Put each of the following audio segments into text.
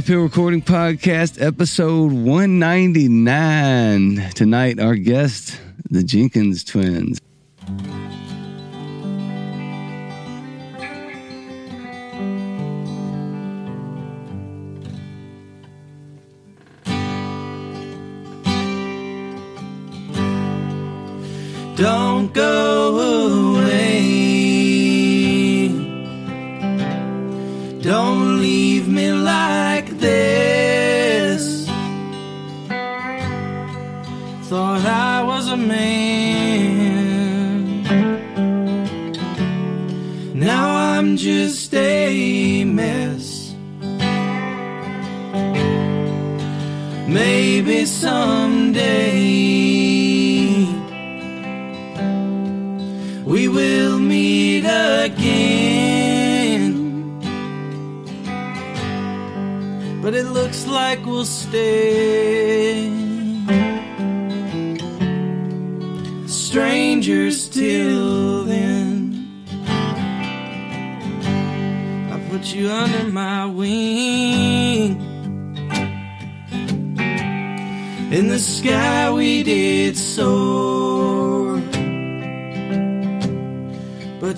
Top Hill Recording Podcast, episode 199. Tonight, our guest, the Jenkins twins.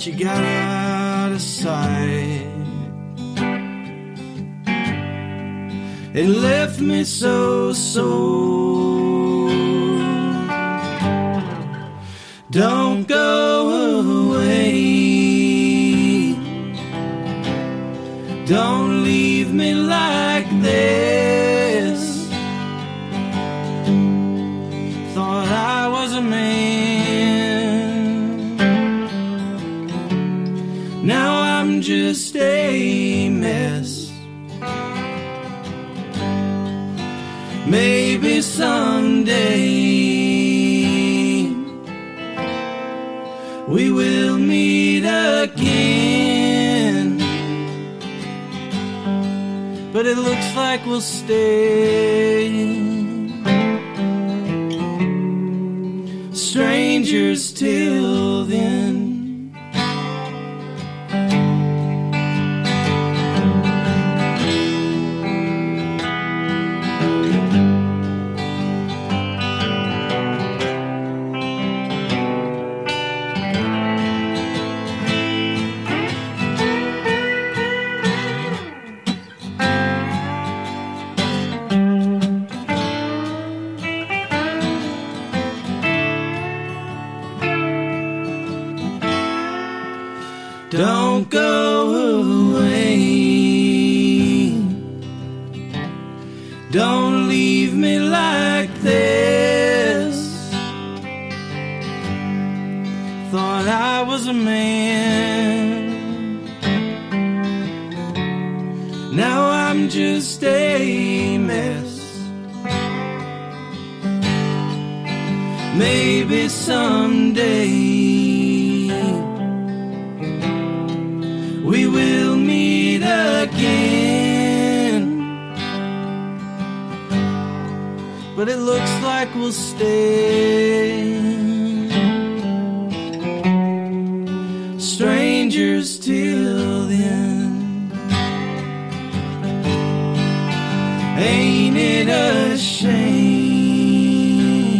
You got out of sight. It left me so sore. Don't go away. Don't leave me like this. Someday we will meet again. But it looks like we'll stay strangers till then. A man. Now I'm just a mess. Maybe someday we will meet again. But it looks like we'll stay shame?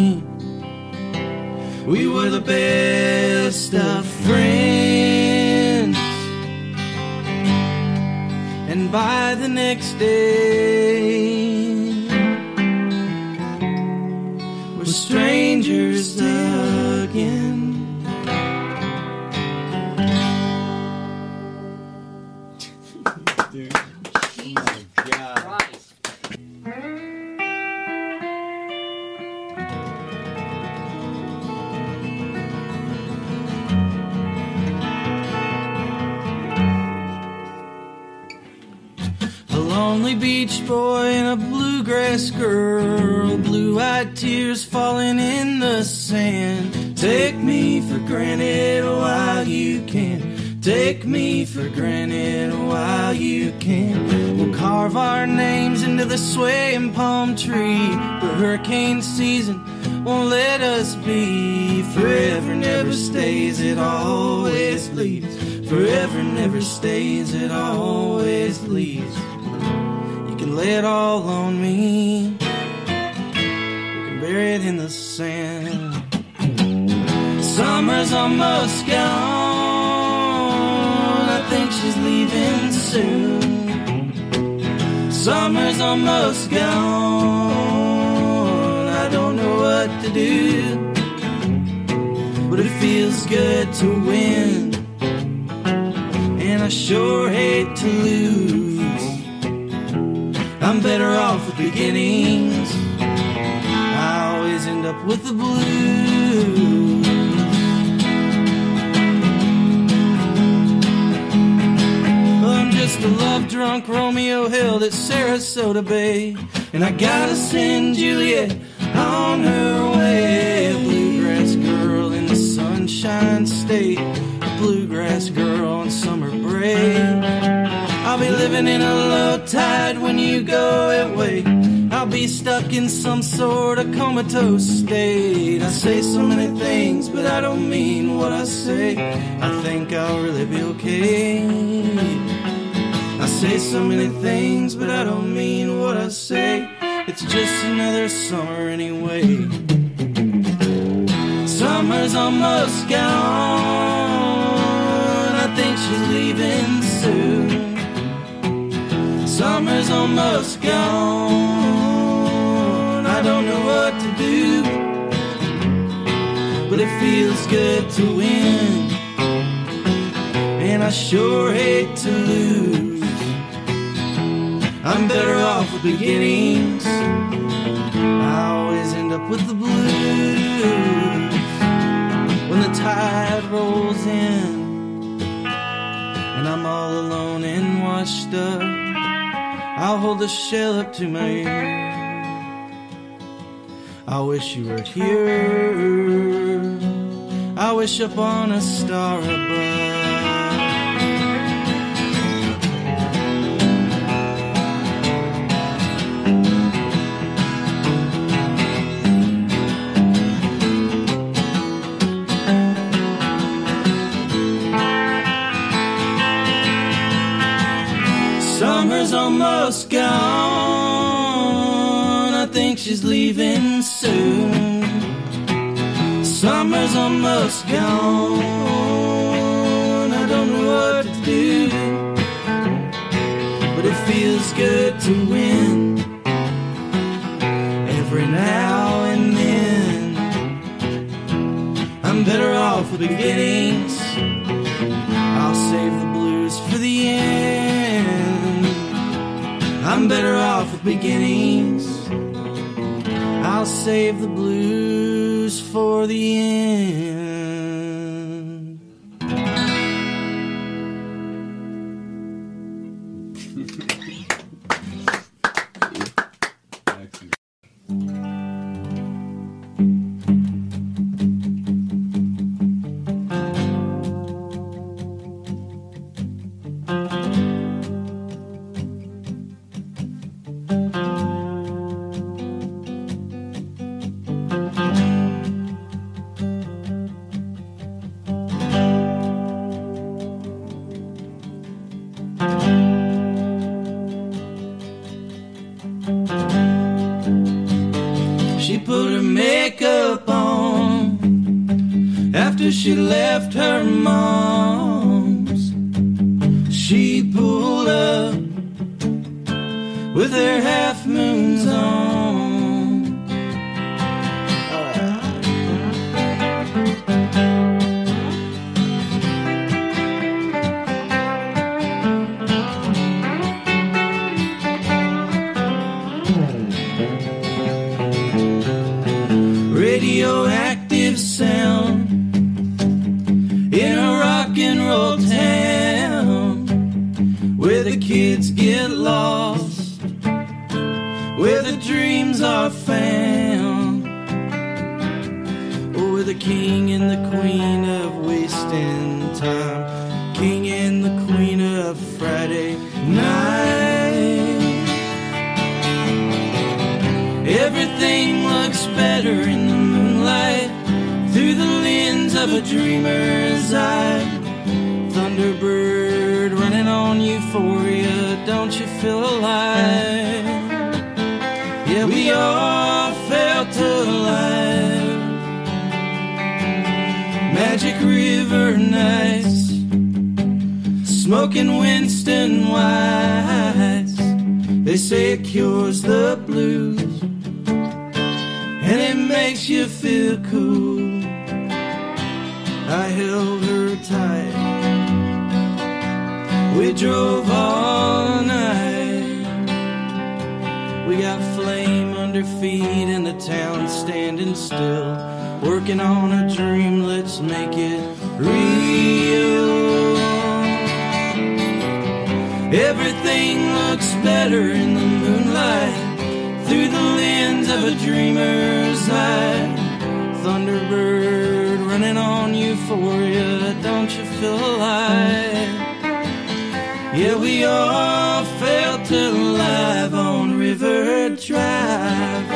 We were the best of friends. And by the next day, bluegrass girl, blue eyed tears falling in the sand. Take me for granted while you can. Take me for granted while you can. We'll carve our names into the swaying palm tree. The hurricane season won't let us be. Forever never stays, it always leaves. Forever never stays, it always leaves. You lay it all on me. We can bury it in the sand. Summer's almost gone. I think she's leaving soon. Summer's almost gone. I don't know what to do. But it feels good to win. And I sure hate to lose. I'm better off with beginnings. I always end up with the blues. I'm just a love drunk Romeo held at Sarasota Bay. And I gotta send Juliet on her way. A bluegrass girl in the sunshine state. A bluegrass girl on summer break. I'll be living in a low tide when you go away. I'll be stuck in some sort of comatose state. I say so many things, but I don't mean what I say. I think I'll really be okay. I say so many things, but I don't mean what I say. It's just another summer anyway. Summer's almost gone. I think she's leaving soon. Summer's almost gone. I don't know what to do, but it feels good to win. And I sure hate to lose. I'm better off with beginnings. I always end up with the blues when the tide rolls in and I'm all alone and washed up. I'll hold the shell up to my ear. I wish you were here. I wish upon a star above. Almost gone. I think she's leaving soon. Summer's almost gone. I don't know what to do. But it feels good to win. Every now and then. I'm better off with beginnings. I'm better off with beginnings. I'll save the blues for the end. don't you feel alive? Yeah, we all felt alive. Magic River nights, smoking Winston Whites. They say it cures the blues, and it makes you feel cool. I held We drove all night. We got flame under feet and the town standing still. Working on a dream, let's make it real. Everything looks better in the moonlight through the lens of a dreamer's eye. Thunderbird running on euphoria, don't you feel alive? Yeah, we all felt alive on River Drive.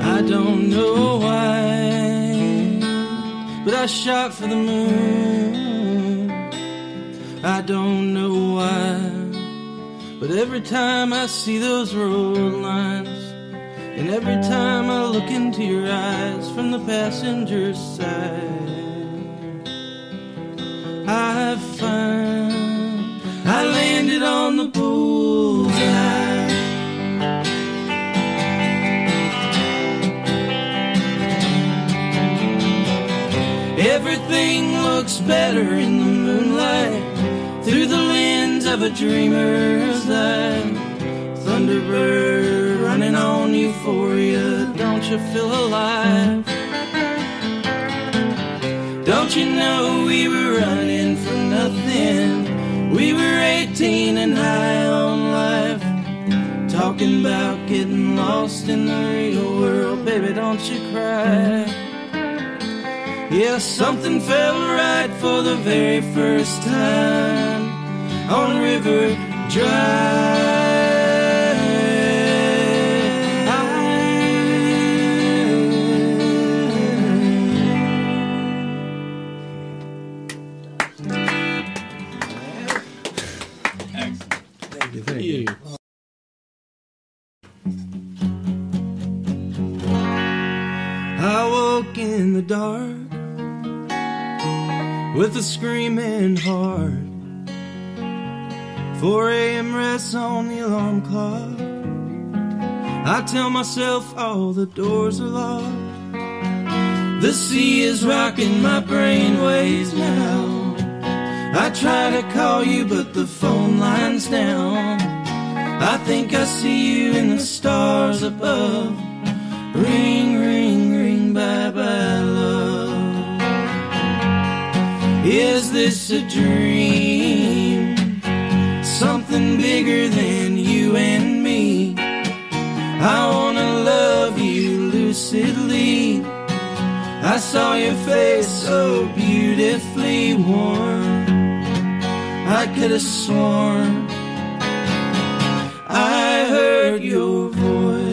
I don't know why, but I shot for the moon. I don't know why. Every time I see those road lines, and every time I look into your eyes from the passenger side, I find I landed on the bullseye. Everything looks better in the moonlight through the of a dreamer's eye. Thunderbird running on euphoria, don't you feel alive? Don't you know we were running for nothing? We were 18 and high on life. Talking about getting lost in the real world, baby, don't you cry. Yeah, something felt right for the very first time on River Thank you. Thank you. I woke in the dark with a screaming heart. Rests on the alarm clock. I tell myself all the doors are locked. The sea is rocking my brain waves now. I try to call you, but the phone line's down. I think I see you in the stars above. Ring, ring, ring, bye bye, love. Is this a dream? Something bigger than you and me. I wanna love you lucidly. I saw your face so beautifully warm. I could have sworn I heard your voice.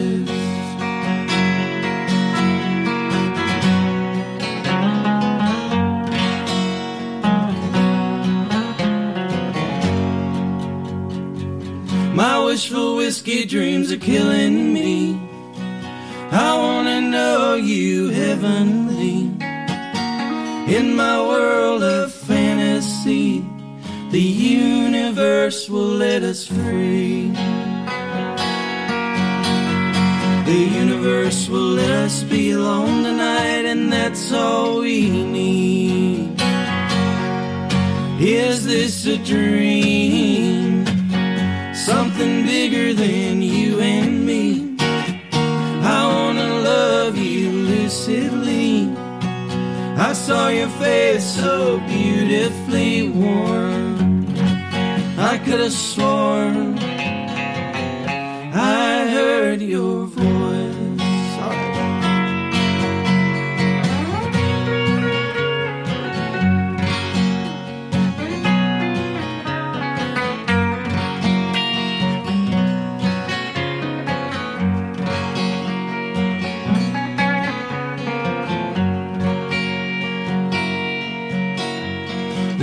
Whiskey dreams are killing me. I wanna know you heavenly. In my world of fantasy, the universe will let us free. The universe will let us be alone tonight, and that's all we need. Is this a dream? Something bigger than you and me. I wanna love you lucidly. I saw your face so beautifully warm. I could have sworn I heard your voice.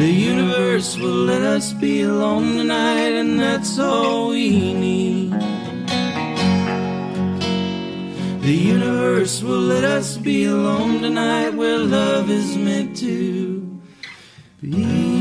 The universe will let us be alone tonight, and that's all we need. The universe will let us be alone tonight, where love is meant to be.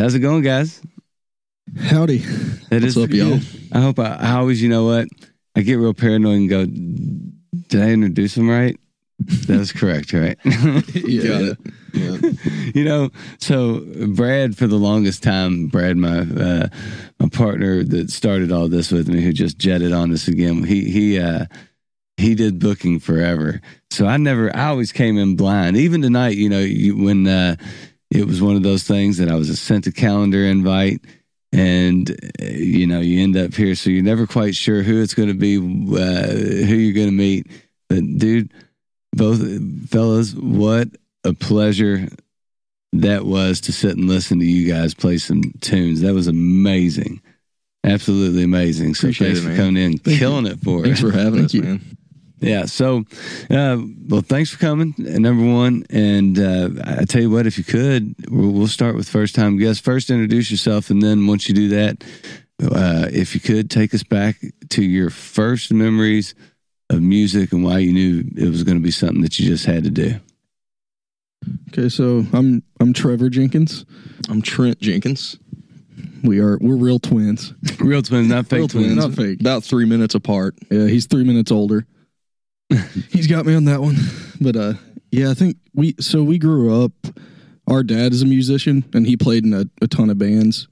How's it going, guys? Howdy. That What's is up, y'all? good. I hope I, I always, you know what? I get real paranoid and go, did I introduce him right? That was correct, right? Yeah. Got it. Yeah. you know, so Brad, for the longest time, Brad, my uh, my partner that started all this with me, who just jetted on this again, he he uh, he did booking forever. So I never, I always came in blind. Even tonight, you know, you, when uh, it was one of those things that I was sent a calendar invite. And uh, you know you end up here, so you're never quite sure who it's going to be, uh, who you're going to meet. But dude, both fellas, what a pleasure that was to sit and listen to you guys play some tunes. That was amazing. Absolutely amazing. So Appreciate thanks it, for coming in, killing it for us. Thanks us. for having Thank us, you. man. Yeah. So, uh, well, thanks for coming. Number one, and uh, I tell you what, if you could, we'll, we'll start with first time guests. First, introduce yourself, and then once you do that, uh, if you could take us back to your first memories of music and why you knew it was going to be something that you just had to do. Okay, so I'm I'm Trevor Jenkins. I'm Trent Jenkins. We are we're real twins. Real twins, not fake Real twins, twins. not fake. About three minutes apart. Yeah, he's three minutes older. he's got me on that one. But uh yeah, I think we so we grew up our dad is a musician and he played in a, a ton of bands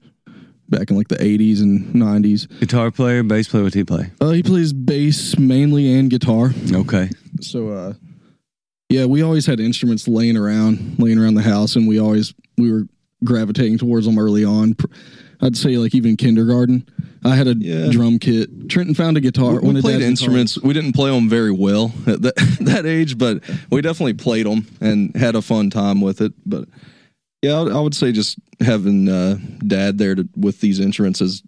back in like the eighties and nineties. Guitar player, bass player, what do he play? Uh he plays bass mainly and guitar. Okay. So uh yeah, we always had instruments laying around, laying around the house and we always we were gravitating towards them early on. I'd say like even kindergarten. I had a Yeah. drum kit. Trenton found a guitar. We, we played instruments. We didn't play them very well at that, that age, but we definitely played them and had a fun time with it. But yeah, I, would- say just having uh, dad there to, with these instruments is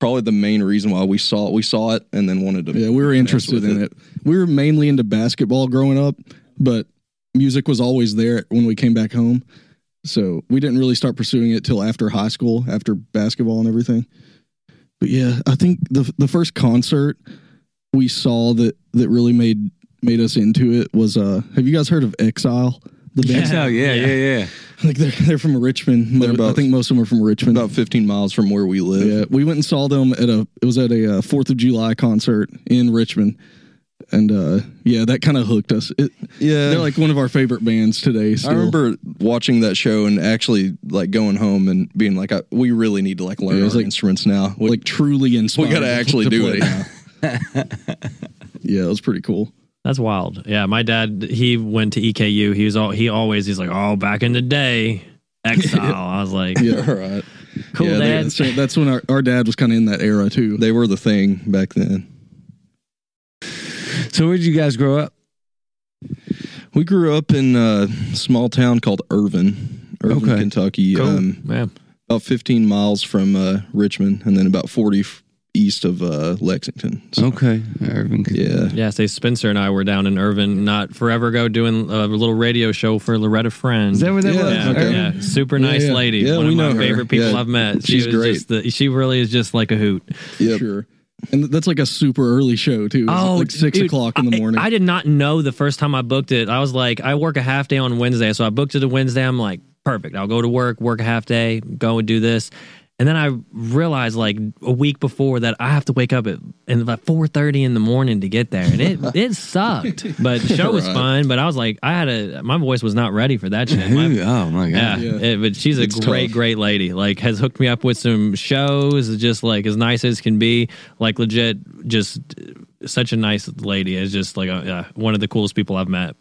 probably the main reason why we saw it. We saw it and then wanted to. Yeah, we were interested in it. We were mainly into basketball growing up, but music was always there when we came back home. So we didn't really start pursuing it till after high school, after basketball and everything. But yeah, I think the the first concert we saw that that really made made us into it was uh have you guys heard of Exile? The band? Exile, yeah, yeah, yeah. Like they're they're from Richmond. They're about, I think most of them are from Richmond. About 15 miles from where we live. Yeah, we went and saw them at a. It was at a uh, Fourth of July concert in Richmond, and uh, yeah, that kind of hooked us. It, Yeah. they're like one of our favorite bands today. I remember watching that show and actually like going home and being like, I, "We really need to like learn Yeah, our like- instruments now. We, like truly inspired. we got to to- actually to do it. Yeah, it was pretty cool. That's wild. Yeah, my dad he went to EKU. He was all he always he's like, oh, back in the day, exile. I was like, Yeah, All right. cool, yeah, they- dad. that's, that's when our, our dad was kind of in that era too. They were the thing back then. So where did you guys grow up? We grew up in a small town called Irvine, Irvine, Okay. Kentucky. Cool. Um, yeah. about 15 miles from uh, Richmond, and then about 40 f- east of uh, Lexington. So, Okay, Irvine. Yeah. Yeah, say Spencer and I were down in Irvine not forever ago doing a little radio show for Loretta Friend. Is that where that Yeah, was? yeah, okay. yeah, super nice Yeah, yeah. lady. Yeah, One we of know my her. favorite people Yeah, I've met. she's she was great. Just the, she really is just like a hoot. Yep. Sure. And that's like a super early show too. It's oh, like six Oh, dude, o'clock in the I- morning. I, did not know the first time I booked it. I was like, I work a half day on Wednesday, so I booked it a Wednesday. I'm like, perfect. I'll go to work, work a half day, go and do this. And then I realized like a week before that I have to wake up at and about four thirty in the morning to get there, and it it sucked. But the show was Right. fun. But I was like, I had a my voice was not ready for that shit. My- Oh my god. yeah, Yeah. it- but she's a It's great, tough. great lady. Like, has hooked me up with some shows, just like as nice as can be. Like, legit, just uh, such a nice lady. Is just like a, yeah, one of the coolest people I've met.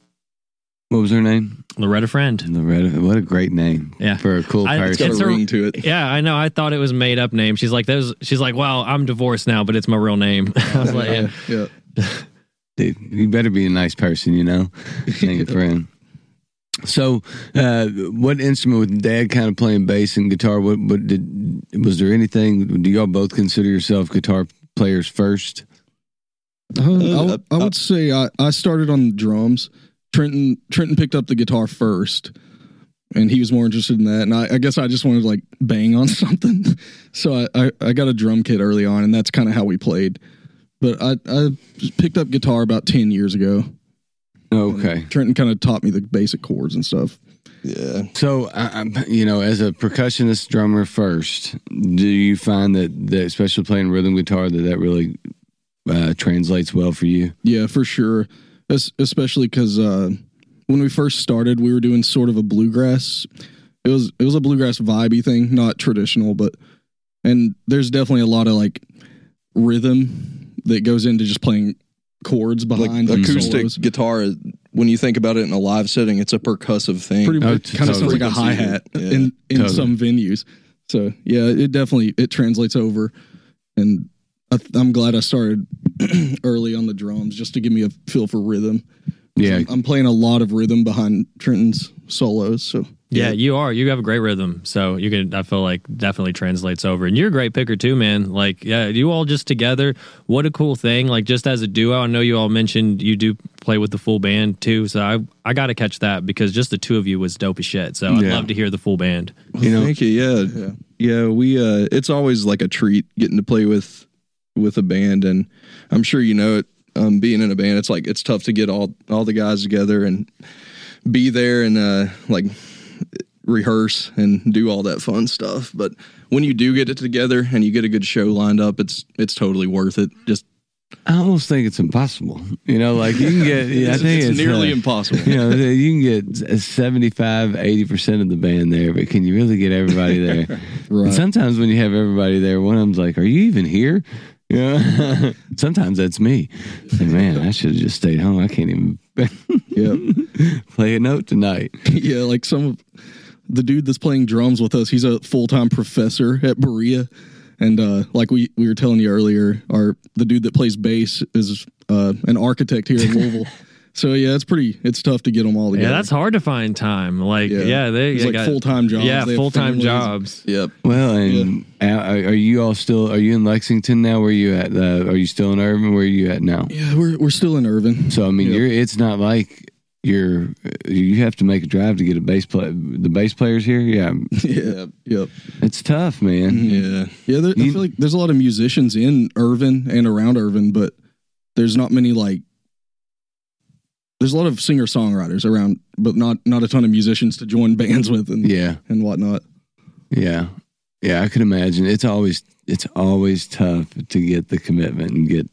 What was her name? Loretta Friend. Loretta. What a great name. Yeah. For a cool I- It's got person. It's a a- ring to it. Yeah, I know. I thought it was made up name. She's like, those. She's like, well, I'm divorced now, but it's my real name. I was like, yeah. yeah. Dude, you better be a nice person, you know? Ain't a friend. So, uh, what instrument with Dad kind of playing bass and guitar? What, what did was there anything? Do y'all both consider yourself guitar players first? Uh, I, would- I would say I, I started on drums. Trenton Trenton picked up the guitar first, and he was more interested in that. And I, I guess I just wanted to like bang on something, so I, I, I got a drum kit early on, and that's kind of how we played. But I I picked up guitar about ten years ago. Okay. Trenton kind of taught me the basic chords and stuff. Yeah. So, I, I'm, you know, as a percussionist drummer first, do you find that, that especially playing rhythm guitar, that that really uh, translates well for you? Yeah, for sure. Es- especially because uh, when we first started, we were doing sort of a bluegrass. It was it was a bluegrass vibey thing, not traditional, but and there's definitely a lot of like rhythm that goes into just playing chords Like behind the acoustic solos. guitar, when you think about it in a live setting, it's a percussive thing. Pretty Oh, much t- kind of sounds like a hi hat Yeah, in in totally. some venues. So yeah, it definitely it translates over, and I, I'm glad I started early on the drums just to give me a feel for rhythm. Yeah. I'm, I'm playing a lot of rhythm behind Trenton's solos. So Yeah, you are. You have a great rhythm, so you can. I feel like definitely translates over, and you're a great picker too, man. Like, yeah, you all just together. What a cool thing! Like, just as a duo, I know you all mentioned you do play with the full band too. So I I got to catch that because just the two of you was dope as shit. So I'd Yeah. love to hear the full band. You know, Thank you. Yeah. yeah. we uh it's always like a treat getting to play with with a band and I'm sure you know it um being in a band it's like it's tough to get all all the guys together and be there and uh like rehearse and do all that fun stuff but when you do get it together and you get a good show lined up it's it's totally worth it just I almost think it's impossible. You know, like you can get, yeah, I think it's it's, nearly uh, impossible you know, you can get 75, 80% of the band there, but can you really get everybody there? Right. And sometimes when you have everybody there, one of them's like, Are you even here? Know? sometimes that's me. Like, man, I should have just stayed home. I can't even yeah, play a note tonight. yeah, like some of the dude that's playing drums with us. He's a full time professor at Berea, and uh, like we we were telling you earlier, our the dude that plays bass is uh, an architect here in Louisville. So yeah, it's pretty. It's tough to get them all together. Yeah, that's hard to find time. Like, Yeah. yeah, they It's they like got full-time jobs. Yeah, full time jobs. yep Well, and uh, are are you all still, are you in Lexington now? Where are you at? Uh, are you still in Irvine? Where are you at now? yeah. We're we're still in Irvine. So I mean, Yep. you're. It's not like you're. You have to make a drive to get a bass play. The bass players here, yeah, yeah, yep. it's tough, man. yeah Yeah, there, I feel like there's a lot of musicians in Irvine and around Irvine, but there's not many like. There's a lot of singer songwriters around, but not not a ton of musicians to join bands with and Yeah, and whatnot. yeah, yeah. I could imagine. It's always it's always tough to get the commitment and get.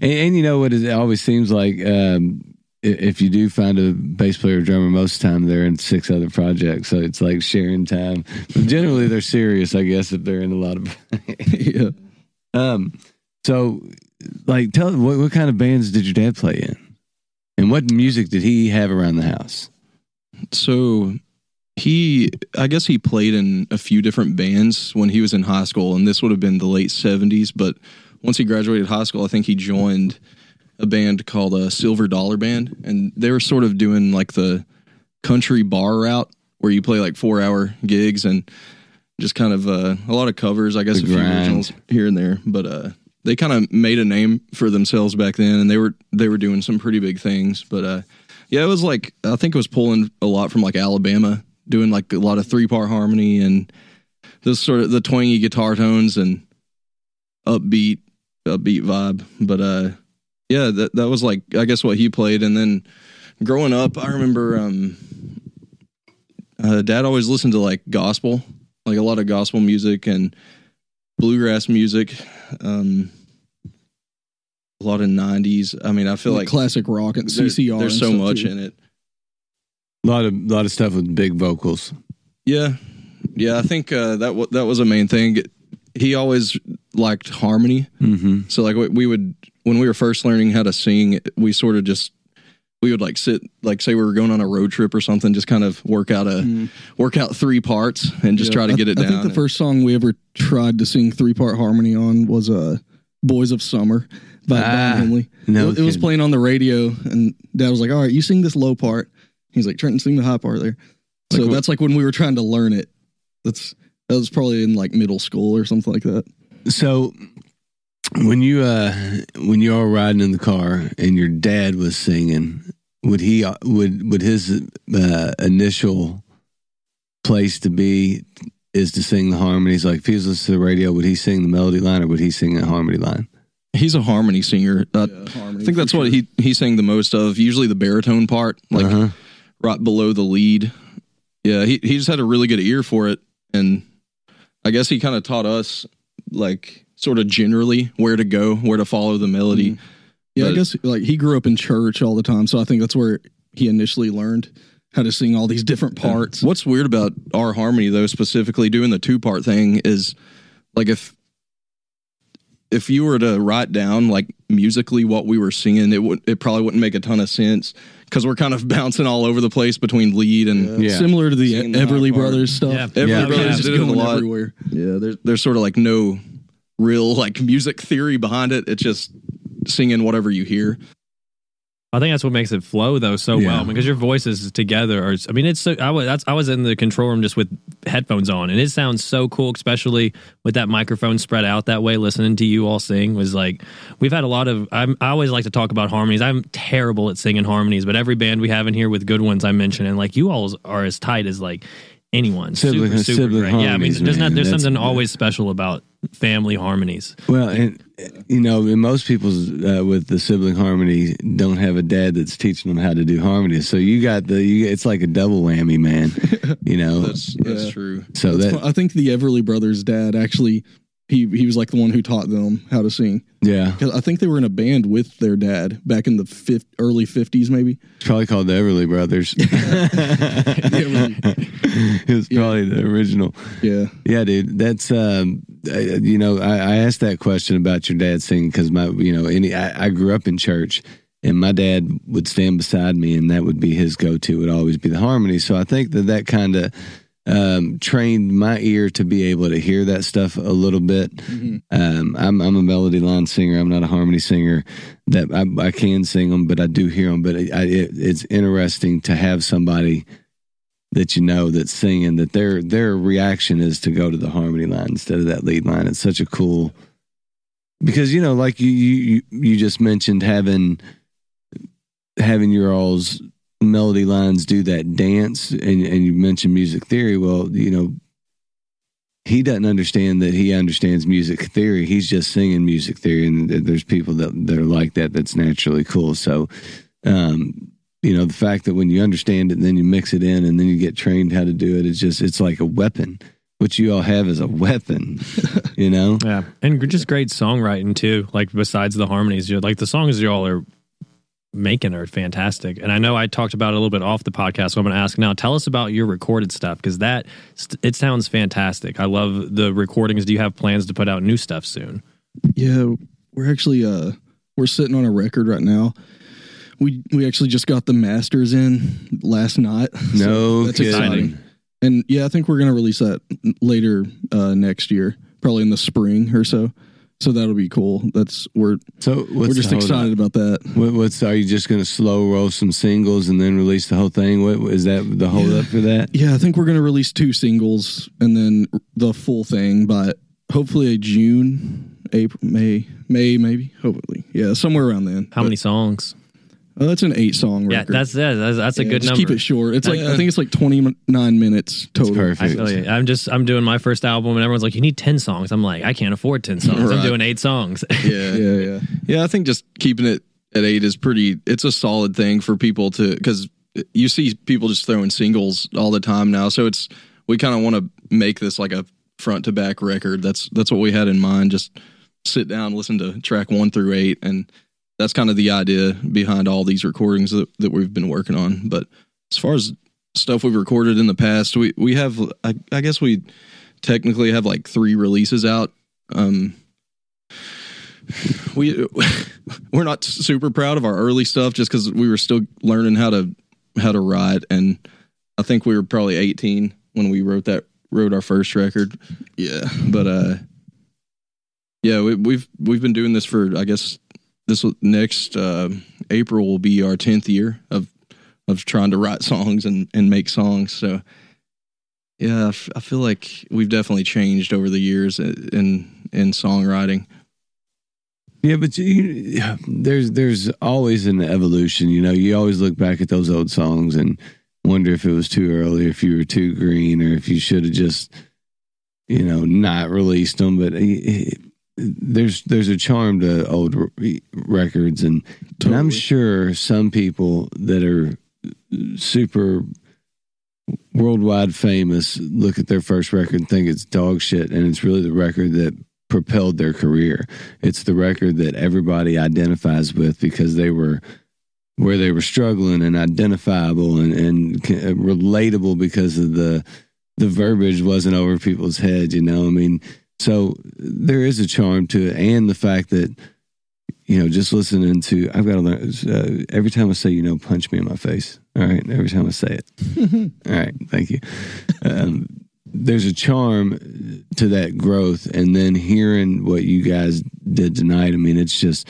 And, and you know what? It always seems like um, if you do find a bass player or drummer, most of the time they're in six other projects, so it's like sharing time. But generally, they're serious, I guess, if they're in a lot of. yeah. Um, so, like, tell what, what kind of bands did your dad play in, and what music did he have around the house? So he, I guess he played in a few different bands when he was in high school, and this would have been the late 70s. But once he graduated high school, I think he joined a band called a Silver Dollar Band, and they were sort of doing like the country bar route where you play like four hour gigs and just kind of uh, a lot of covers, I guess, The a few originals here and there. But uh, they kind of made a name for themselves back then, and they were they were doing some pretty big things. But uh, yeah, it was like I think it was pulling a lot from like Alabama, doing like a lot of three part harmony and this sort of the twangy guitar tones and upbeat upbeat vibe. But uh, yeah, that that was like I guess what he played. And then growing up, I remember um, uh, Dad always listened to like gospel, like a lot of gospel music and bluegrass music. Um, a lot of '90s. I mean, I feel like like classic rock and there- CCR. there's and so much too. in it. A lot of lot of stuff with big vocals. Yeah, yeah. I think uh, that w- that was a main thing. He always liked harmony, Mm-hmm. so like we, we would when we were first learning how to sing, we sort of just we would like sit like say we were going on a road trip or something, just kind of work out a work out three parts and just Mm. Yeah, try to get it I down. think the first song we ever tried to sing three part harmony on was uh, "Boys of Summer" by Ah, Don Henley. no it, it was playing on the radio, and Dad was like, "All right, you sing this low part, He's like, Trenton, sing the high part there. So Like that's like when we were trying to learn it. That's that was probably in like middle school or something like that. So when you uh when you are riding in the car and your dad was singing, would he uh, would would his uh, initial place to be is to sing the harmonies? Like if he was listening to the radio, would he sing the melody line or would he sing the harmony line? He's a harmony singer. Uh, Yeah, harmony I think for that's what sure. he he sang the most of. Usually the baritone part, like uh-huh. right below the lead. Yeah, he he just had a really good ear for it, and I guess he kind of taught us like sort of generally where to go, where to follow the melody. Mm. Yeah, I guess like he grew up in church all the time, so I think that's where he initially learned how to sing all these different parts. What's weird about our harmony though, specifically doing the two part thing, is like if if you were to write down like musically what we were singing, it would it probably wouldn't make a ton of sense because we're kind of bouncing all over the place between lead and Yeah. Similar to the Singing the Everly high part. Brothers stuff. Yeah. Everly Yeah. Brothers Yeah. just did it a going lot. everywhere. Yeah, there's there's sort of like no real like music theory behind it. It's just singing whatever you hear. I think that's what makes it flow though so Yeah. well because your voices together are. I mean, it's so. I was that's I was in the control room just with headphones on, and it sounds so cool, especially with that microphone spread out that way. Listening to you all sing was like we've had a lot of. I'm, I always like to talk about harmonies. I'm terrible at singing harmonies, but every band we have in here with good ones I mention, and like you all are as tight as like anyone. Sibling- super, super sibling great. Yeah, I mean, there's man. not there's That's- something always special about family harmonies. Well, and you know, and most people's uh, with the sibling harmony don't have a dad that's teaching them how to do harmonies. So you got the you, it's like a double whammy, man. You know, That's that's Yeah. true. so It's that. I think the Everly Brothers' dad actually he he was like the one who taught them how to sing. yeah, 'Cause I think they were in a band with their dad back in the fifth, early fifties, maybe. it's probably called the Everly Brothers. it was probably the original. Yeah, Yeah, dude. That's um, I- you know, I, I asked that question about your dad singing because my, you know, any I, I grew up in church, and my dad would stand beside me, and that would be his go-to. Would always be the harmony. So I think that that kind of um, trained my ear to be able to hear that stuff a little bit. Um, I'm I'm a melody line singer. I'm not a harmony singer. That I, I can sing them, but I do hear them. But it, I, it, it's interesting to have somebody that you know that's singing that their their reaction is to go to the harmony line instead of that lead line. It's such a cool because you know, like you you you just mentioned having having your all's melody lines do that dance and and you mentioned music theory. Well, you know, he doesn't understand that he understands music theory. He's just singing music theory, and there's people that that are like that. That's naturally cool. So, um, you know, the fact that when you understand it, and then you mix it in, and then you get trained how to do it, it's just it's like a weapon. What you all have is a weapon. You know, Yeah, and just great songwriting too. Like besides the harmonies, you like the songs you all are making are fantastic. And I know I talked about it a little bit off the podcast, so I'm going to ask now. Tell us about your recorded stuff because that it sounds fantastic. I love the recordings. Do you have plans to put out new stuff soon? yeah. We're actually uh we're sitting on a record right now. We we actually just got the masters in last night. no that's kidding. exciting. And yeah, I think we're gonna release that later uh, next year, probably in the spring or so. So that'll be cool. That's we're So what's we're just hold on. excited about that. What, what's are you just going to slow roll some singles and then release the whole thing? What is that the hold up for that? Yeah, I think we're gonna release two singles and then the full thing but hopefully a June, April, May, May maybe. Hopefully, yeah, somewhere around then. How many songs? Oh, that's an eight song Yeah, record. that's yeah, that's, that's a Yeah, good just number. Keep it short. It's like Yeah. I think it's like twenty nine minutes total. perfect. I feel you. I'm just I'm doing my first album, and everyone's like, "You need ten songs." I'm like, I can't afford ten songs. I'm doing eight songs. Yeah. Yeah, yeah. Yeah, I think just keeping it at eight is pretty. It's a solid thing for people to because you see people just throwing singles all the time now. So it's we kind of want to make this like a front to back record. That's that's what we had in mind. Just sit down, listen to track one through eight, and that's kind of the idea behind all these recordings that, that we've been working on. But as far as stuff we've recorded in the past, we we have I, I guess we technically have like three releases out. Um, we we're not super proud of our early stuff just because we were still learning how to how to write and i think we were probably 18 when we wrote that wrote our first record yeah but uh yeah we, we've we've been doing this for i guess this next uh april will be our 10th year of of trying to write songs and and make songs. So yeah, I, f- I feel like we've definitely changed over the years in in songwriting. Yeah, but you, there's there's always an evolution. You know, you always look back at those old songs and wonder if it was too early, if you were too green, or if you should have just, you know, not released them. But eh, there's there's a charm to old re- records, and, and I'm sure some people that are super worldwide famous look at their first record and think it's dog shit, and it's really the record that propelled their career. It's the record that everybody identifies with because they were where they were struggling and identifiable and, and relatable because of the the verbiage wasn't over people's heads. You know, I mean, so there is a charm to it, and the fact that you know, just listening to I've got to learn uh, every time I say you know, punch me in my face. All right, every time I say it. All right, thank you. Um, there's a charm to that growth, and then hearing what you guys did tonight. I mean, it's just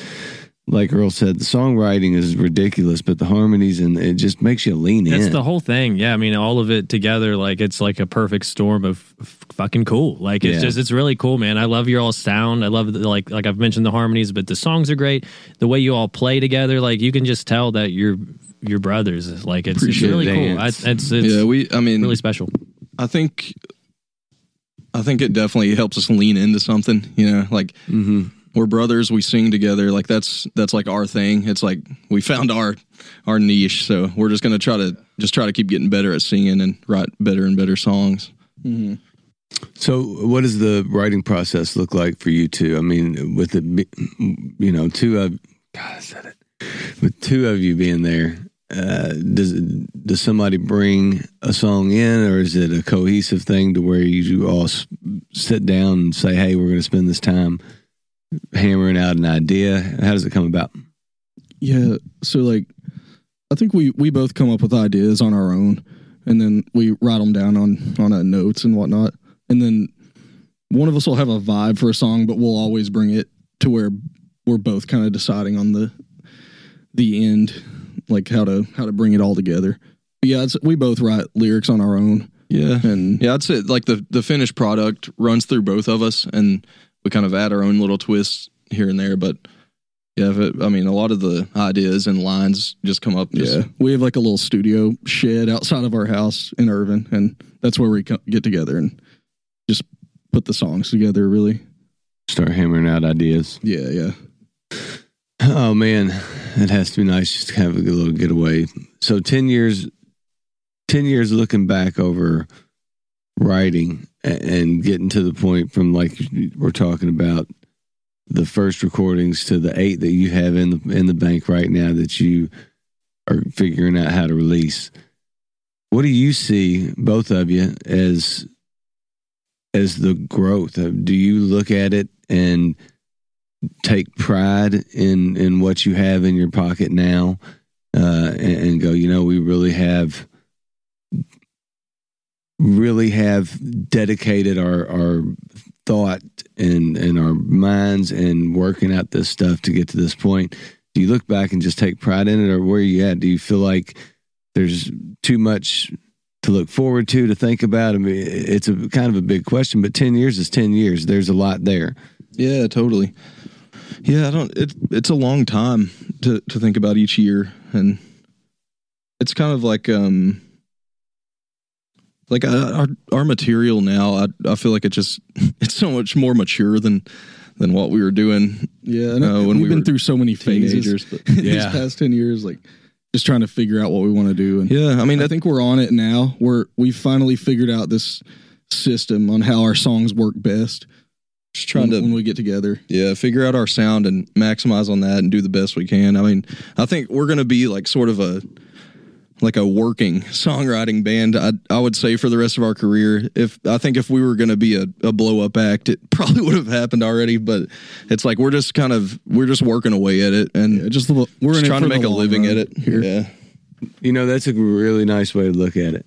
like Earl said, the songwriting is ridiculous, but the harmonies and it just makes you lean That's in. It's the whole thing. Yeah, I mean, all of it together, like it's like a perfect storm of f- fucking cool. Like it's Yeah. just, it's really cool, man. I love your all sound. I love the, like, like I've mentioned the harmonies, but the songs are great. The way you all play together, like you can just tell that you're your brothers. Like it's, it's really the cool. I, dance. it's it's yeah, we. I mean, really special. I think. I think it definitely helps us lean into something. You know, like hmm we're brothers. We sing together. Like that's that's like our thing. It's like we found our our niche. So we're just gonna try to just try to keep getting better at singing and write better and better songs. So, what does the writing process look like for you two? I mean, with the you know, two of God, I said it. With two of you being there, uh, does does somebody bring a song in, or is it a cohesive thing to where you all sit down and say, "Hey, we're going to spend this time hammering out an idea"? How does it come about? Yeah. So like, I think we we both come up with ideas on our own, and then we write them down on on uh, notes and whatnot, and then one of us will have a vibe for a song, but we'll always bring it to where we're both kind of deciding on the the end, like how to how to bring it all together. But yeah, it's, we both write lyrics on our own, Yeah. and Yeah, I'd say like the the finished product runs through both of us, and we kind of add our own little twists here and there. But yeah, if it, I mean, a lot of the ideas and lines just come up. Just, yeah, we have like a little studio shed outside of our house in Irvine, and that's where we co- get together and just put the songs together. Really, Start hammering out ideas. yeah, yeah. Oh man, it has to be nice just to have a little getaway. So ten years, ten years looking back over writing a- and getting to the point from like we're talking about the first recordings to the eight that you have in the in the bank right now that you are figuring out how to release. What do you see, both of you, as as the growth? Do you look at it and take pride in in what you have in your pocket now uh and, and go you know we really have really have dedicated our our thought and and our minds and working out this stuff to get to this point do you look back and just take pride in it or where are you at do you feel like there's too much to look forward to to think about i mean it's a kind of a big question but 10 years is 10 years there's a lot there yeah, totally. Yeah, I don't. It, it's a long time to to think about each year, and it's kind of like um like uh, our our material now. I I feel like it just it's so much more mature than than what we were doing Yeah, and Uh, when we've we been through so many phases teenagers. But these Yeah. past ten years, like just trying to figure out what we want to do. And yeah, I mean, I I think we're on it now. We're we finally figured out this system on how our songs work best. just trying when, to when we get together. yeah figure out our sound and maximize on that and do the best we can. I mean, I think we're gonna be like sort of a like a working songwriting band. I I would say for the rest of our career. If I think if we were gonna be a, a blow up act, it probably would have happened already. But it's like we're just kind of we're just working away at it and Yeah, just the, we're just in trying to make a living at it. Here. Yeah. You know, that's a really nice way to look at it.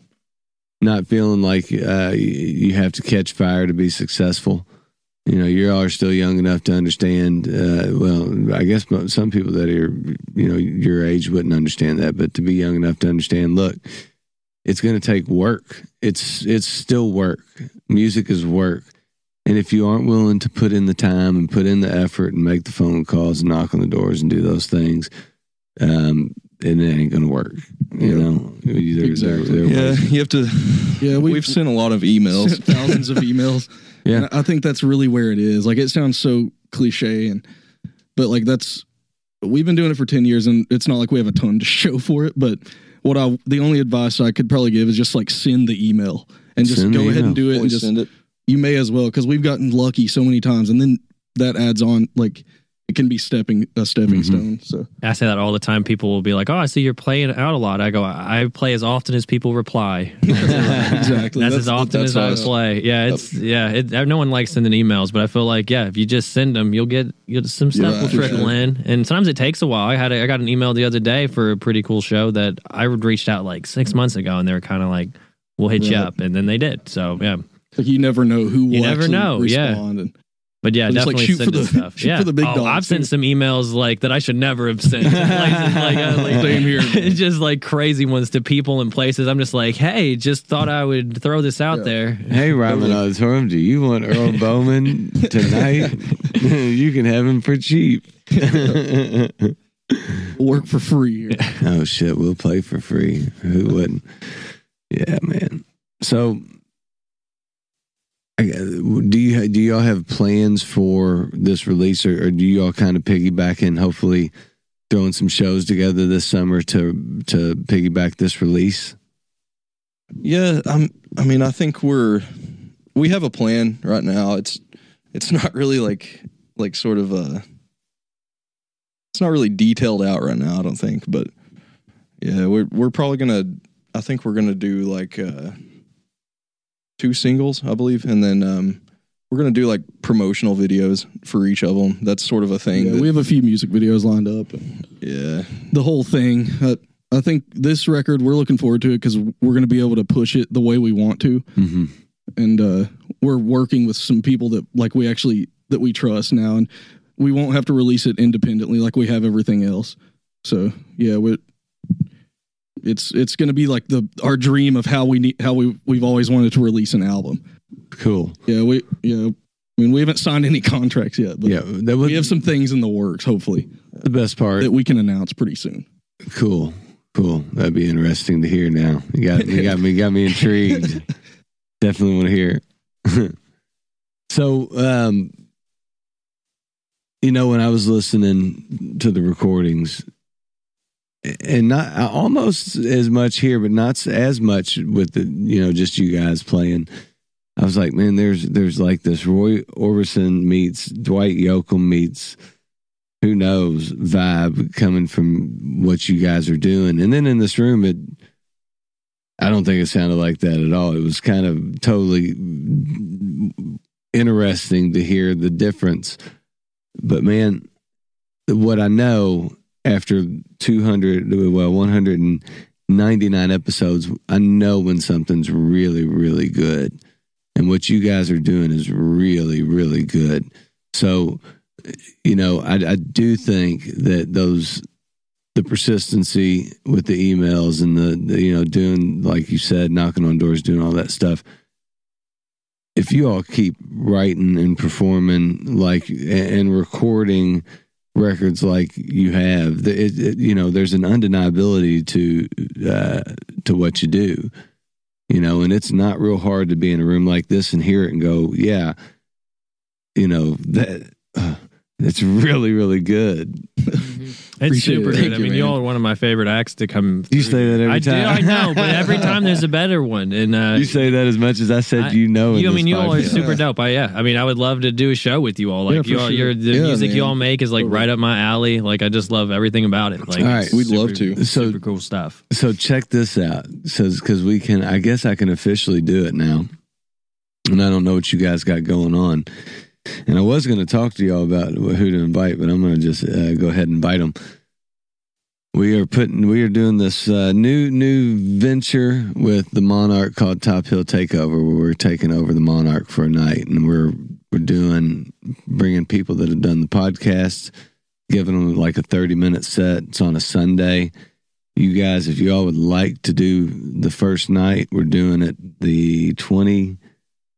Not feeling like uh, you have to catch fire to be successful. You know, you all are still young enough to understand. Uh, well, I guess some people that are, you know, your age wouldn't understand that, but to be young enough to understand, look, it's going to take work. It's it's still work. Music is work. And if you aren't willing to put in the time and put in the effort and make the phone calls and knock on the doors and do those things, um, then it ain't going to work. You know, There- Exactly. there- there- Yeah, you have to. Yeah, we- we've sent a lot of emails. thousands of emails. Yeah. And I think that's really where it is. Like it sounds so cliche and but like that's we've been doing it for 10 years and it's not like we have a ton to show for it, but what I the only advice I could probably give is just like send the email and just Send go ahead email. and do it and just send it. you may as well cuz we've gotten lucky so many times and then that adds on like it can be stepping a stepping Mhm. stone. So I say that all the time. People will be like, "Oh, I see you're playing out a lot." I go, "I play as often as people reply. exactly. That's, as often that's as I us. play." Yeah, it's yeah. It, no one likes sending emails, but I feel like yeah, if you just send them, you'll get you'll, some stuff Yeah, will trickle sure. in, and sometimes it takes a while. I had a, I got an email the other day for a pretty cool show that I reached out like six months ago, and they were kind of like, "We'll hit you up," and then they did. So yeah, like you never know who will You never actually know, yeah. and But yeah, So just, like, definitely shoot for the- stuff. shoot yeah, for the big oh, dogs, I've sent some emails like that I should never have sent. places, like, uh, like, Same here. It's just like crazy ones to people and places. I'm just like, hey, just thought I would throw this out Yeah. there. Hey, Ryman Auditorium, do you want Earl Bowman tonight? you can have him for cheap. work for free. oh shit, we'll play for free. Who wouldn't? Yeah, man. So, I, do you do y'all have plans for this release, or, or do y'all kind of piggyback and hopefully throwing some shows together this summer to to piggyback this release? Yeah, I'm. I mean, I think we're we have a plan right now. It's it's not really like like sort of a. It's not really detailed out right now. I don't think, but yeah, we're we're probably gonna. I think we're gonna do like uh two singles, I believe, and then um we're gonna do like promotional videos for each of them. That's sort of a thing. Yeah, that- we have a few music videos lined up. yeah, The whole thing. Uh, I think this record we're looking forward to it because we're going to be able to push it the way we want to, Mm-hmm. and uh, we're working with some people that like we actually that we trust now, and we won't have to release it independently like we have everything else. So yeah, we it's it's going to be like the our dream of how we need how we we've always wanted to release an album. Cool. Yeah, we yeah. I mean, we haven't signed any contracts yet, but Yeah, that was we have some things in the works. Hopefully, the best part. that we can announce pretty soon. Cool, cool. That'd be interesting to hear. Now you got you got me got me intrigued. Definitely want to hear. so, um, you know, when I was listening to the recordings, and not almost as much here, but not as much with the you know just you guys playing. I was like, man, there's there's like this Roy Orbison meets Dwight Yoakam meets who knows vibe coming from what you guys are doing. And then in this room, it I don't think it sounded like that at all. It was kind of totally interesting to hear the difference. But man, what I know after 200, well, 199 episodes, I know when something's really, really good. And what you guys are doing is really, really good. So, you know, I, I do think that those the persistency with the emails and the, the you know doing like you said knocking on doors doing all that stuff if you all keep writing and performing like and recording records like you have it, it, you know there's an undeniability to uh, to what you do you know and it's not real hard to be in a room like this and hear it and go yeah you know that uh, it's really really good It's Appreciate super it. good. Thank I you, mean, man. y'all are one of my favorite acts to come. You through. say that every I time. do. I know, but every time there's a better one. And uh, you say that as much as I said I- you know. in you, I this mean, you all are podcast. super dope. I yeah. I mean, I would love to do a show with you all. Like Yeah, for you all, sure. your the Yeah, music you all make is like right up my alley. Like I just love everything about it. Like All right. it's We'd super- love to. So- super cool stuff. So check this out. So because we can, I guess I can officially do it now, and I don't know what you guys got going on. And I was going to talk to y'all about who to invite, but I'm going to just uh, go ahead and invite them. We are putting, we are doing this uh, new new venture with the Monarch called Top Hill Takeover, where we're taking over the Monarch for a night, and we're we're doing bringing people that have done the podcast, giving them like a 30 minute set. It's on a Sunday. You guys, if you all would like to do the first night, we're doing it the 20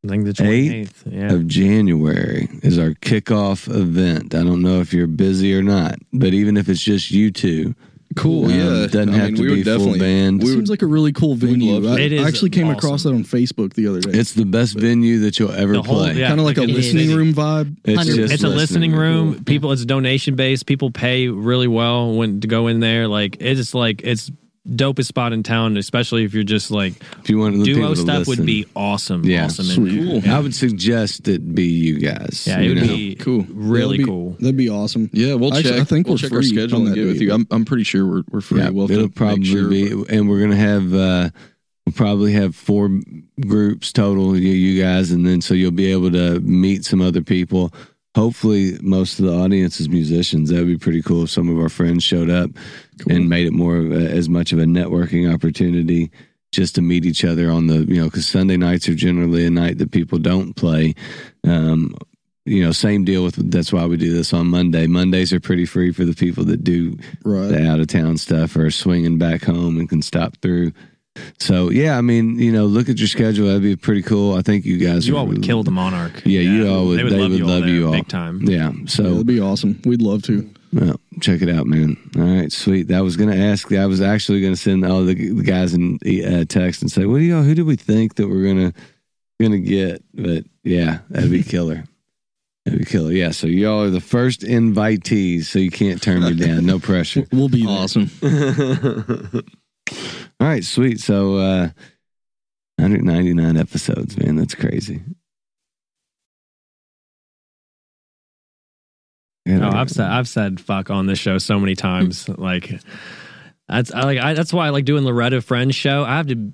I think the 28th. Yeah. of January is our kickoff event. I don't know if you're busy or not, but even if it's just you two, Cool. um, yeah. doesn't I have mean, to we would be full definitely- band. we would- Seems like a really cool venue. I, it. It I actually came across that on Facebook the other day. it's the best venue that you'll ever whole- play. yeah. kind of like a it is. listening room vibe. It's, Hundred- just it's a listening room. People, it's donation based. People pay really well when to go in there. Like it's like it's dopest spot in town, especially if you're just like If you want the people duo stuff listen. would be awesome. Yeah, awesome. sweet. And, Cool. I would suggest it be you guys. yeah, it would know? be Cool. really That'd be- cool. That'd be awesome. Yeah, we'll Actually, check. I think we'll we're check our free schedule and that get with you. I'm, I'm pretty sure we're, we're free. Yeah, we'll it'll probably sure, be, but- and we're gonna have uh, we'll probably have four groups total. You, you guys, and then so you'll be able to meet some other people. Hopefully, most of the audience is musicians. That would be pretty cool if some of our friends showed up and made it more of a, as much of a networking opportunity just to meet each other on the you know because Sunday nights are generally a night that people don't play. Um, you know, same deal with that's why we do this on Monday. Mondays are pretty free for the people that do Right. the out of town stuff or swinging back home and can stop through. So yeah, I mean, you know, look at your schedule. That'd be pretty cool. I think you guys You are- all would kill the Monarch. Yeah, you all would- They would they love would you all love there you all. big time. Yeah. Yeah, So that'd be awesome. We'd love to. Well, check it out, man. All right, sweet. That was gonna ask. I was actually gonna send all the, the guys in uh, text and say, "What do y'all? Who do we think that we're gonna gonna get?" But yeah, that'd be killer. That'd be killer. Yeah. So y'all are the first invitees, so you can't turn me down. No pressure. We'll be awesome. All right, sweet. So uh 199 episodes, man. That's crazy. Yeah, No, I've said I've said fuck on this show so many times. like that's I like I, that's why I like doing Loretta Friends show. I have to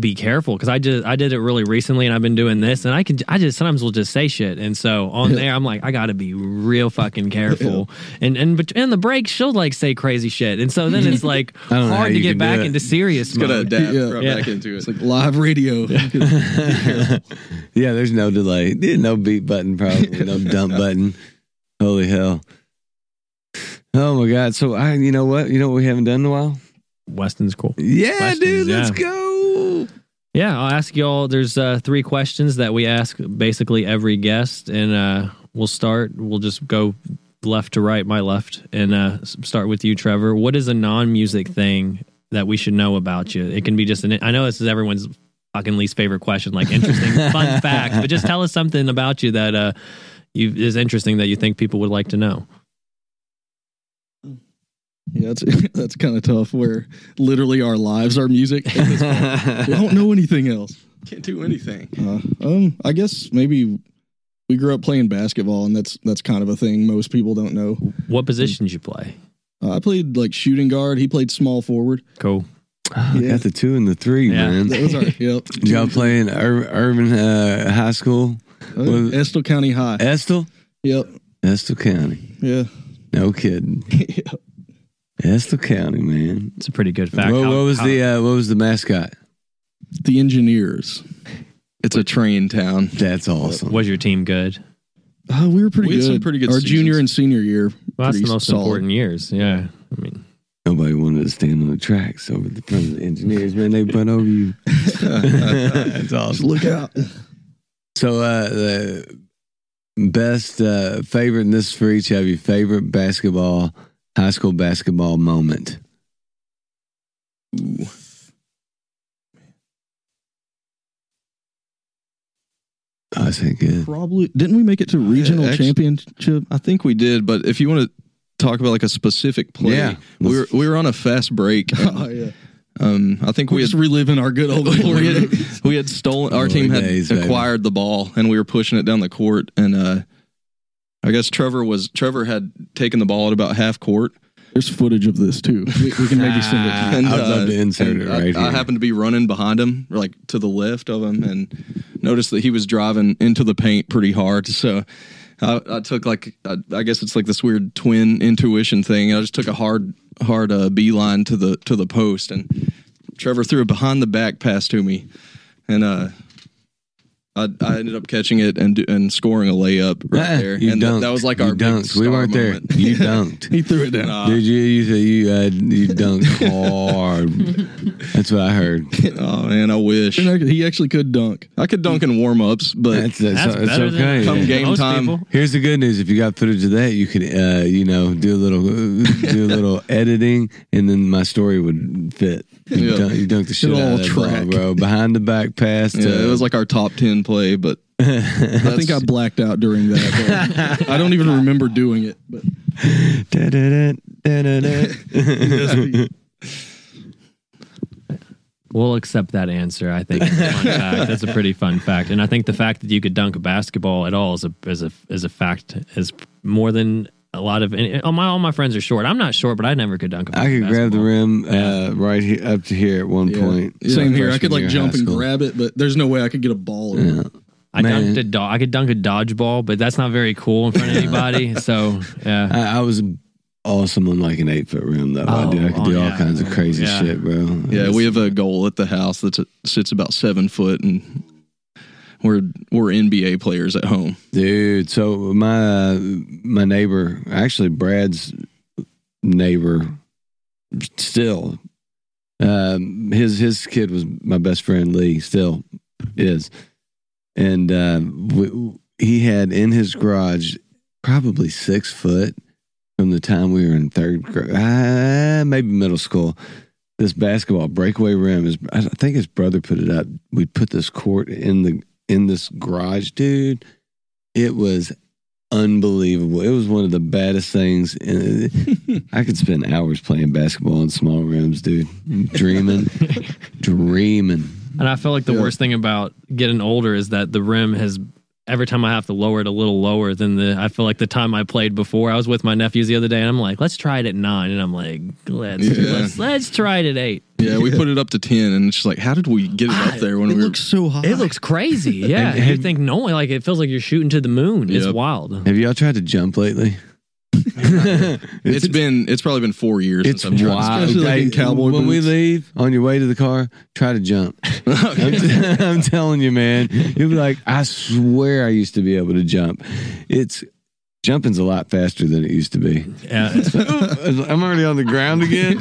be careful because I just I did it really recently and I've been doing this and I can I just sometimes will just say shit and so on there I'm like I got to be real fucking careful and and but in the break she'll like say crazy shit and so then it's like I don't know how hard to get back into serious It's gonna mode. adapt Yeah. right Yeah. back into it. It's like live radio. yeah, there's no delay. No beat button, probably no dump button. Holy hell! Oh my god! So I, you know what? You know what we haven't done in a while? Weston's cool. Yeah, Questions, dude. Let's yeah. go. Yeah, I'll ask y'all. There's uh, three questions that we ask basically every guest, and uh, we'll start. We'll just go left to right, my left, and uh, start with you, Trevor. What is a non-music thing that we should know about you? It can be just an. I know this is everyone's fucking least favorite question, like interesting fun fact, but just tell us something about you that uh, you is interesting that you think people would like to know. Yeah, that's that's kind of tough. Where literally our lives are music. at this point. we don't know anything else. Can't do anything. Uh, um, I guess maybe we grew up playing basketball, and that's that's kind of a thing most people don't know. What positions you play? Uh, I played like shooting guard. He played small forward. Cool. Oh, Yeah. Got the two and the three, Yeah. man. That was our yep. Did y'all play in Ur- Urban uh, High School? Was- Estill County High. Estill? Yep. Estill County. Yeah. No kidding. Yep. Estill County, man. It's a pretty good fact. What, How- what was how- the uh, what was the mascot? The engineers. It's a train town. That's awesome. was your team good? Uh, we were pretty We had good. some pretty good Our seasons. junior and senior year. Well, that's the most solid. important years. Yeah, I mean. Nobody wanted to stand on the tracks over the front of the engineers, man. They run over you. That's awesome. Just look out. So, uh, the best uh, favorite, and this is for each of you, favorite basketball, high school basketball moment. Ooh. Oh, I think good. Probably didn't we make it to regional actually- championship? I think we did, but if you want to talk about like a specific play, Yeah. we were we were on a fast break. Oh yeah. Um, I think We're we had just reliving our good old glory we, had, days. we had stolen. Our Glory team had days, baby. acquired the ball, and we were pushing it down the court. And uh, I guess Trevor was Trevor had taken the ball at about half court. There's footage of this too. We, we can maybe send it to you. And, I'd love to insert it right I, here. happened to be running behind him, like to the left of him, and noticed that he was driving into the paint pretty hard. So I, I took like I, I guess it's like this weird twin intuition thing. I just took a hard hard uh, beeline to the to the post, and Trevor threw a behind the back pass to me, and uh, I, I ended up catching it and do, and scoring a layup right Ah, there, You and th- that was like You our big dunked. We star weren't moment. there. You dunked. He threw it down. Nah. Did you? You said you had you dunked hard. That's what I heard. oh man, I wish He actually could dunk. I could dunk in warm ups, but That's that's, That's it's okay. than Come game time. people. Here's the good news: if you got footage of that, you could, uh, you know, do a little, do a little editing, and then my story would fit. You, Yeah. dunk, you dunked the shit It'll out all of that ball, bro. Behind the back pass. To, yeah, it was like our top ten play. But I think I blacked out during that. I don't even remember doing it. But. We'll accept that answer. I think it's a fun fact. That's a pretty fun fact, and I think the fact that you could dunk a basketball at all is a is a is a fact is more than a lot of. and All my all my friends are short. I'm not short, but I never could dunk a I could grab the basketball. rim uh, right here, up to here at one yeah. point. same here. I could like jump and grab it, but there's no way I could get a ball. in it. I Man. dunked a do- I could dunk a dodgeball, but that's not very cool in front of anybody. so yeah, I, I was awesome on like an eight foot rim though. I, did, I could Oh, do all yeah. kinds of crazy Yeah. shit, bro. yeah, we have a goal at the house that sits about seven foot, and we're we're NBA players at home. Dude, so my my neighbor, actually Brad's neighbor, still, um, his his kid was my best friend Lee, still is, and uh, we, he had in his garage probably six foot from the time we were in third grade, uh, maybe middle school. This basketball breakaway rim is. I think his brother put it up. We put this court in the in this garage, dude. It was unbelievable. It was one of the baddest things. And I could spend hours playing basketball in small rooms, dude. Dreaming, dreaming. and I feel like the Yeah. worst thing about getting older is that the rim has. Every time I have to lower it a little lower than the, I feel like the time I played before. I was with my nephews the other day, and I'm like, "Let's try it at nine. and I'm like, "Let's Yeah. let's let's try it at eight. Yeah, we put it up to ten, and it's just like, how did we get it up ah, there when It we were? looks so high. It looks crazy. Yeah, And- you think no, like it feels like you're shooting to the moon. It's Yep. wild. Have y'all tried to jump lately? it's been it's probably been four years It's since I've tried. wild. Especially, like, in cowboy when we boots. leave on your way to the car, try to jump. I'm, t- I'm telling you, man. You'll be like, I swear I used to be able to jump. It's jumping's a lot faster than it used to be. Yeah, I'm already on the ground again.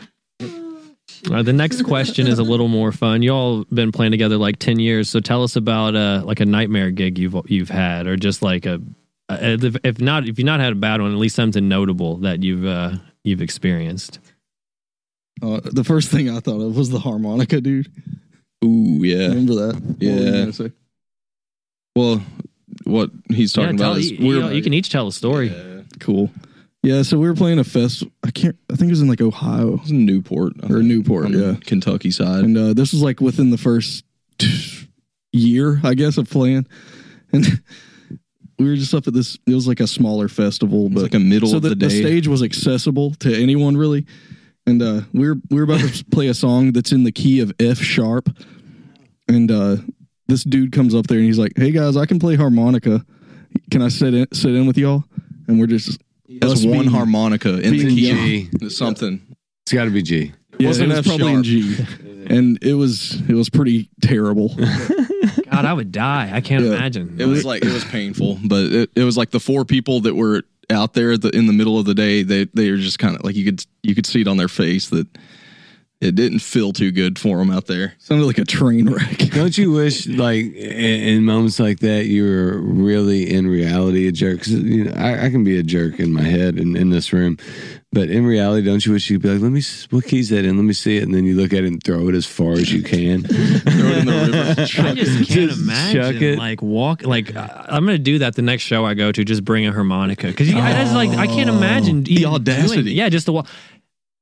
Uh, the next question is a little more fun. You all been playing together like ten years, so tell us about uh, like a nightmare gig you've you've had, or just like a, a if, if not if you've not had a bad one, at least something notable that you've uh, you've experienced. Uh, the first thing I thought of was the harmonica, dude. Ooh, yeah. Remember that? What were you Yeah. gonna say? Well, what he's talking yeah, tell, about is you, you, we're know, you can each tell a story. Yeah. Cool. Yeah, so we were playing a fest. I can't. I think it was in like Ohio It was in Newport I or think, Newport. on Yeah, the Kentucky side. and uh, this was like within the first year, I guess, of playing, and we were just up at this. It was like a smaller festival, but was like a middle so of the, the day. the stage was accessible to anyone really, and uh, we were we were about to play a song that's in the key of F sharp, and uh, this dude comes up there and he's like, "Hey guys, I can play harmonica. Can I sit in sit in with y'all?" And we're just That's one being- harmonica in the being key. G. Something. It's got to be G. yeah, Wasn't it was F probably in. G, and it was it was pretty terrible. God, I would die. I can't Yeah. imagine. It was like it was painful, but it, it was like the four people that were out there the, in the middle of the day. They they were just kind of like you could you could see it on their face that it didn't feel too good for them out there. Sounded like a train wreck. Don't you wish, like, in, in moments like that, you were really in reality a jerk? 'Cause, you know, I, I can be a jerk in my head and in this room, but in reality, don't you wish you'd be like, let me, s- what key's that in? Let me see it. And then you look at it and throw it as far as you can. Throw it in the river. I just can't Just imagine it. like walk like I- I'm gonna do that the next show I go to. Just bring a harmonica because I just like I can't oh. imagine The audacity. doing- yeah, just the walk.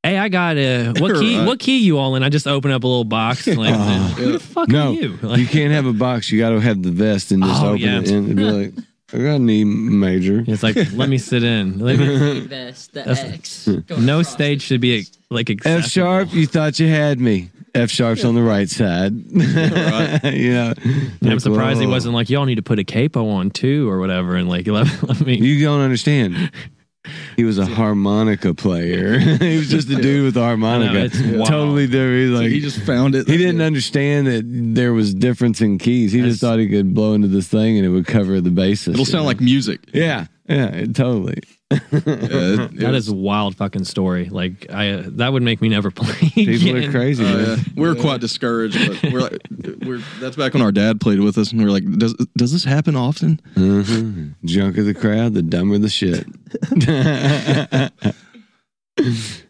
Hey, I got a what key? Right. What key you all in? I just open up a little box. And Like, who the fuck no, are you? Like, you can't have a box. You got to have the vest and just Oh, open yeah. it in and be like, I got an E major. it's like let me sit in. Let me- vest, the X. no stage should be like F sharp, you thought you had me. F sharp's on the right side. you know, And I'm surprised he wasn't like y'all need to put a capo on too or whatever and like let, let me. You don't understand. He was a harmonica player. he was just a dude with a harmonica. Know, totally different. He's So like he just found it. he didn't understand that there was difference in keys. He just thought he could blow into this thing and it would cover the bases. It'll sound like music. yeah, yeah, it- totally. Yeah, it- it That was- is a wild fucking story. Like I, uh, that would make me never play. People are crazy. Man. yeah. We were quite discouraged, but we're like, we're that's back when our dad played with us, and we are like, does does this happen often? Mhm. Drunker the crowd, the dumber the shit.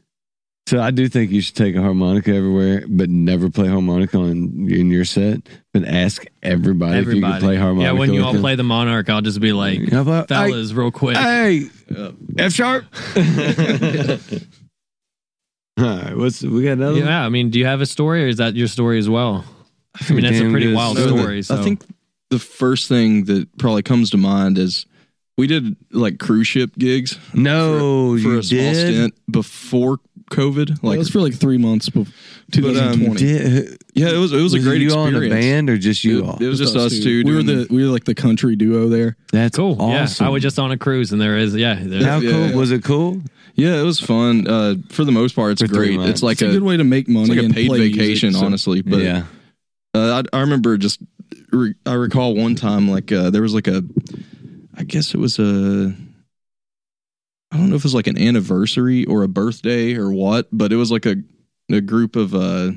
so I do think you should take a harmonica everywhere, but never play harmonica on in your set. But ask everybody, if you Everybody. can play harmonica. yeah, when you all them. play the Monarch, I'll just be like, How about- fellas, real quick. Hey, F sharp. All right, what's we got another? one? yeah, I mean, do you have a story, or is that your story as well? I mean, that's a pretty good wild story. story. So I think the first thing that probably comes to mind is we did like cruise ship gigs No, for you a small did. stint before COVID. Like, Like, it was for like three months before But, um, 2020. Did, yeah, it was it was, a great you experience. all in a band or just you It, all? it was just us two. We were doing- the we were like the country duo there. That's cool. Awesome. Yeah, I was just on a cruise, and there is, yeah, there- How Yeah, cool yeah. was it? Cool. yeah, it was fun. Uh, for the most part, it's For three great. months. It's like It's a, a, good way to make money it's like a and paid play music, vacation, so- honestly. But yeah, Uh, I, I remember just re- I recall one time like uh, there was like a I guess it was a I don't know if it was like an anniversary or a birthday or what, but it was like a a group of uh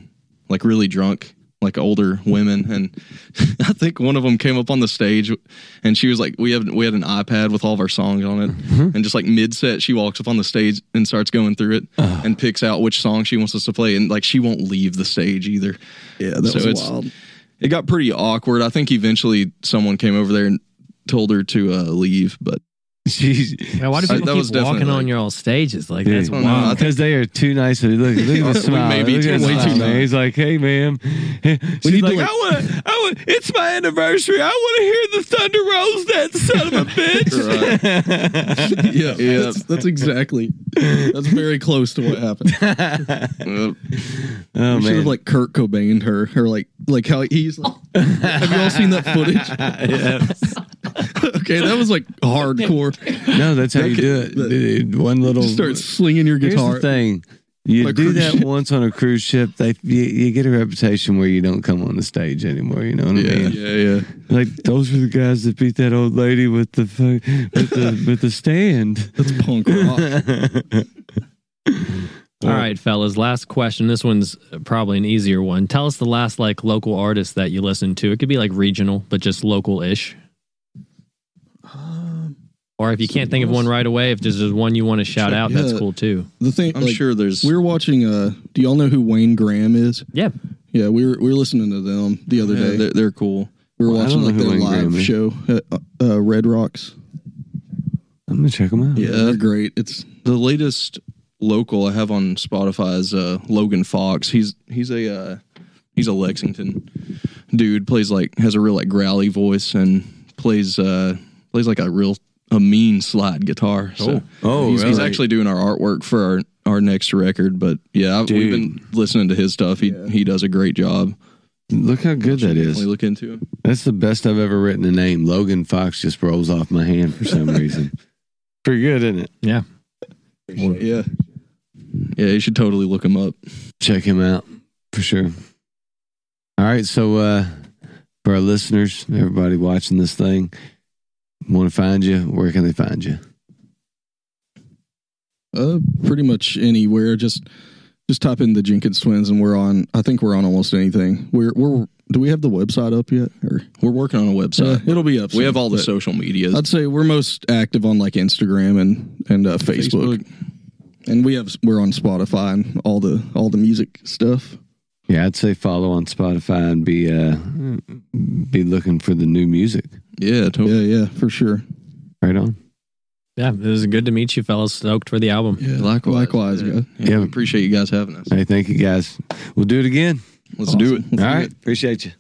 like really drunk like older women and I think one of them came up on the stage and she was like we have we had an iPad with all of our songs on it Mm-hmm. and just like mid set she walks up on the stage and starts going through it Oh. and picks out which song she wants us to play and like she won't leave the stage either. Yeah, that So was it's- wild. It got pretty awkward. I think eventually someone came over there and told her to uh, leave, but she's Yeah, why do Uh, people that was keep walking definitely on your old stages? Like that's I don't know. I wild. because they are too nice. Look, look at the We smile. may be Look too- at the way too man. nice. He's like, hey, ma'am. She's like, like- I want, I want. It's my anniversary. I want to hear the thunder rolls. That son of a bitch. yeah, Yeah. That's, that's exactly. That's very close to what happened. oh we should have like Kurt Cobained her, or like like how he's. Like, have you all seen that footage? okay, that was like hardcore. no, that's how you do it. But- Dude, one little. Just start slinging your Here's guitar. the thing. You Like do cruise that ship. once on a cruise ship, they you, you get a reputation where you don't come on the stage anymore. You know what I yeah, mean? yeah, yeah. Like those were the guys that beat that old lady with the fu- with the with the stand. That's punk rock. All right, fellas. Last question. This one's probably an easier one. Tell us the last like local artist that you listened to. It could be like regional, but just local-ish. Or if you can't think of one right away, if there's just one you want to shout out, that's Yeah. cool too. The thing, I'm like, sure there's. we were watching. Uh, do y'all know who Wayne Graham is? Yeah, Yeah, we were we were listening to them the other yeah, day. they're, they're cool. we were Well, I watching don't like know who their Wayne Graham live is. show at uh, Red Rocks. I'm gonna check them out. Yeah, they're great. It's The latest local I have on Spotify is uh, Logan Fox. He's he's a uh, he's a Lexington dude. Plays like has a real like growly voice and plays uh, plays like a real a mean slide guitar. So Oh, he's, he's really? actually doing our artwork for our our next record. But yeah, I've, we've been listening to his stuff. He he does a great job. Look how good that is. Definitely look into him. That's the best I've ever written a name. Logan Fox just rolls off my hand for some reason. Pretty good, isn't it? yeah. yeah. Yeah, you should totally look him up. Check him out for sure. All right, so uh for our listeners, everybody watching this thing, want to find you? Where can they find you? Uh, pretty much anywhere. Just just type in the Jenkins Twins, and we're on. I think we're on almost anything. We're we're. Do we have the website up yet? Or We're working on a uh, website. it'll be up. Soon, we have all the social medias. I'd say we're most active on like Instagram and and uh, Facebook. and we have we're on Spotify and all the all the music stuff. Yeah, I'd say follow on Spotify and be uh be looking for the new music. Yeah, totally. Yeah, yeah, for sure. Right on. Yeah, it was good to meet you, fellas. Stoked for the album. Yeah, Likewise. likewise, Yeah. Yeah, Yeah. appreciate you guys having us. Hey, thank you guys. We'll do it again. Let's do it. Awesome. All right. Appreciate you.